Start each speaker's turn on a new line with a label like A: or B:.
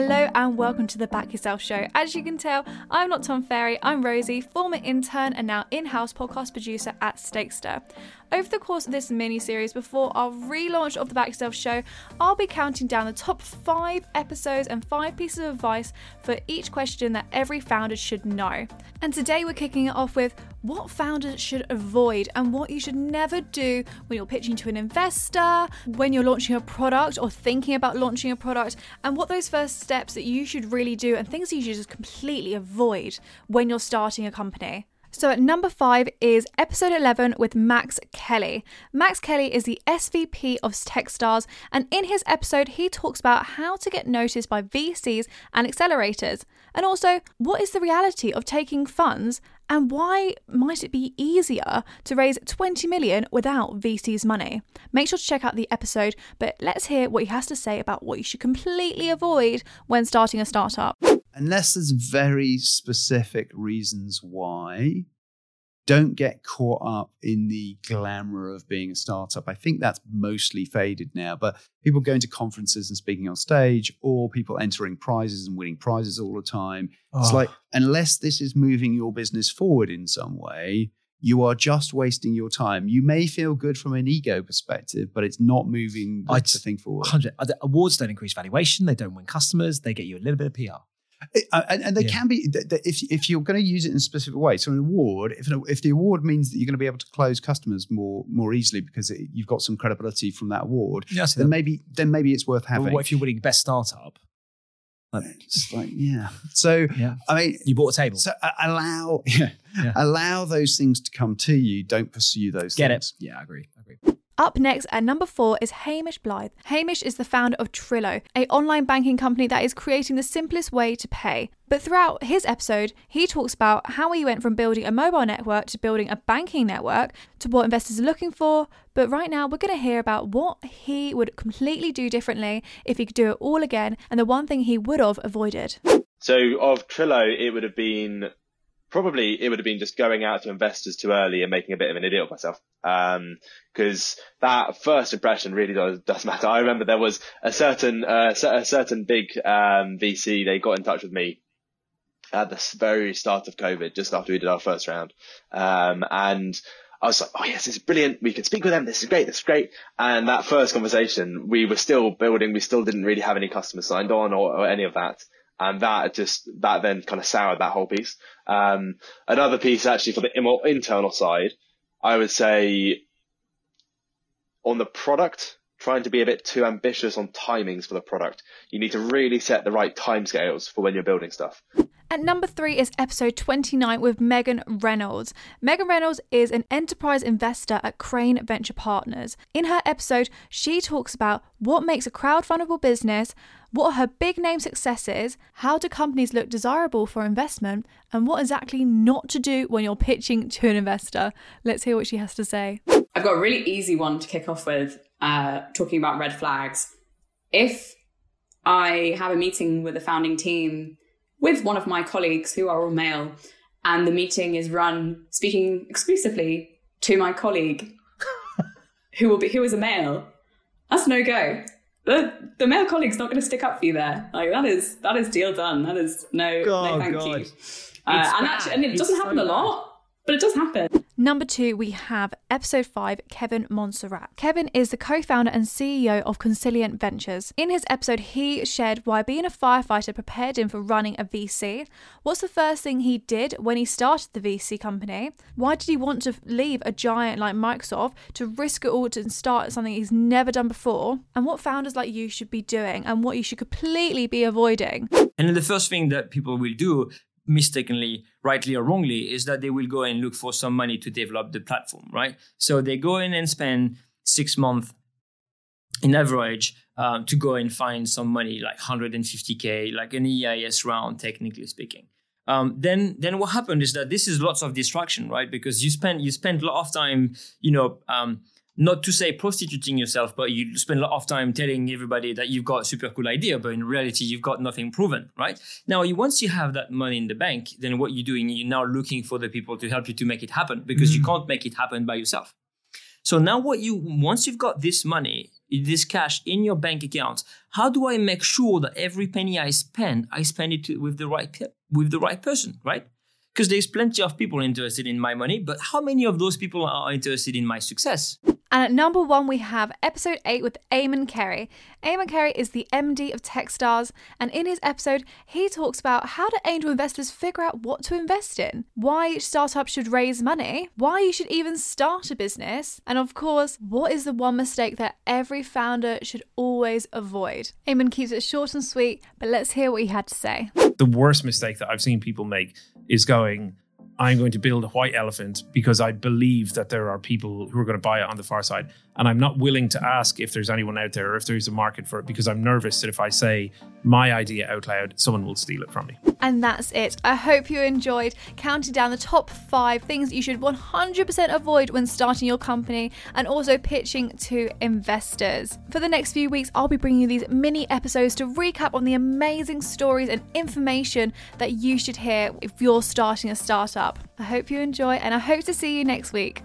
A: Hello and welcome to the Back Yourself Show. As you can tell, I'm not Tom Ferry, I'm Rosie, former intern and now in house podcast producer at Stakester. Over the course of this mini series, before our relaunch of the Back Yourself Show, I'll be counting down the top five episodes and five pieces of advice for each question that every founder should know. And today we're kicking it off with what founders should avoid and what you should never do when you're pitching to an investor, when you're launching a product or thinking about launching a product, and what those first steps that you should really do and things you should just completely avoid when you're starting a company. So at number five is episode 11 with Max Kelly. Max Kelly is the SVP of Techstars, and in his episode, he talks about how to get noticed by VCs and accelerators, and also what is the reality of taking funds and why might it be easier to raise 20 million without VC's money? Make sure to check out the episode, but let's hear what he has to say about what you should completely avoid when starting a startup
B: unless there's very specific reasons why, don't get caught up in the glamour of being a startup. I think that's mostly faded now, but people going to conferences and speaking on stage, or people entering prizes and winning prizes all the time. Oh. It's like, unless this is moving your business forward in some way, you are just wasting your time. You may feel good from an ego perspective, but it's not moving the thing forward.
C: 100. Uh, awards don't increase valuation. They don't win customers. They get you a little bit of PR.
B: Uh, and, and they yeah. can be if if you're going to use it in a specific way. So an award, if if the award means that you're going to be able to close customers more more easily because it, you've got some credibility from that award, yes, then maybe then maybe it's worth having.
C: What if you're winning best startup?
B: Like, just like yeah. So yeah. I mean,
C: you bought a table.
B: So allow yeah, yeah, allow those things to come to you. Don't pursue those.
C: Get
B: things.
C: it? Yeah, I agree. I agree.
A: Up next at number four is Hamish Blythe. Hamish is the founder of Trillo, a online banking company that is creating the simplest way to pay. But throughout his episode, he talks about how he went from building a mobile network to building a banking network to what investors are looking for. But right now, we're going to hear about what he would completely do differently if he could do it all again and the one thing he would have avoided.
D: So, of Trillo, it would have been probably it would have been just going out to investors too early and making a bit of an idiot of myself. um, that first impression really does, does matter. I remember there was a certain, uh, a certain big, um, VC, they got in touch with me at the very start of COVID, just after we did our first round. Um, and I was like, oh yes, this is brilliant. We can speak with them. This is great. This is great. And that first conversation, we were still building. We still didn't really have any customers signed on or, or any of that and that just that then kind of soured that whole piece. Um, another piece actually for the internal side, I would say on the product, trying to be a bit too ambitious on timings for the product. You need to really set the right timescales for when you're building stuff.
A: At number three is episode 29 with Megan Reynolds. Megan Reynolds is an enterprise investor at Crane Venture Partners. In her episode, she talks about what makes a crowd crowdfundable business, what are her big name successes, how do companies look desirable for investment, and what exactly not to do when you're pitching to an investor. Let's hear what she has to say.
E: I've got a really easy one to kick off with, uh, talking about red flags. If I have a meeting with the founding team with one of my colleagues who are all male, and the meeting is run speaking exclusively to my colleague, who will be who is a male. That's no go. The, the male colleague's not going to stick up for you there. Like that is that is deal done. That is no, oh, no thank God. you. Uh, and actually, and it doesn't happen so a lot, but it does happen.
A: Number two, we have episode five, Kevin Montserrat. Kevin is the co founder and CEO of Consilient Ventures. In his episode, he shared why being a firefighter prepared him for running a VC. What's the first thing he did when he started the VC company? Why did he want to leave a giant like Microsoft to risk it all to start something he's never done before? And what founders like you should be doing and what you should completely be avoiding?
F: And then the first thing that people will do mistakenly, rightly or wrongly, is that they will go and look for some money to develop the platform, right? So they go in and spend six months in average um, to go and find some money, like 150k, like an EIS round, technically speaking. Um, then, then what happened is that this is lots of distraction, right? Because you spend you spend a lot of time, you know, um, not to say prostituting yourself, but you spend a lot of time telling everybody that you've got a super cool idea, but in reality, you've got nothing proven, right? Now, once you have that money in the bank, then what you're doing, you're now looking for the people to help you to make it happen because mm. you can't make it happen by yourself. So now what you, once you've got this money, this cash in your bank account, how do I make sure that every penny I spend, I spend it with the right with the right person, right? Because there's plenty of people interested in my money, but how many of those people are interested in my success?
A: And at number one, we have episode eight with Eamonn Carey. Eamonn Carey is the MD of Techstars, and in his episode, he talks about how do angel investors figure out what to invest in, why each startup should raise money, why you should even start a business, and of course, what is the one mistake that every founder should always avoid. Eamonn keeps it short and sweet, but let's hear what he had to say.
G: The worst mistake that I've seen people make is going, I'm going to build a white elephant because I believe that there are people who are going to buy it on the far side. And I'm not willing to ask if there's anyone out there or if there's a market for it because I'm nervous that if I say my idea out loud, someone will steal it from me.
A: And that's it. I hope you enjoyed counting down the top five things you should 100% avoid when starting your company and also pitching to investors. For the next few weeks, I'll be bringing you these mini episodes to recap on the amazing stories and information that you should hear if you're starting a startup. I hope you enjoy and I hope to see you next week.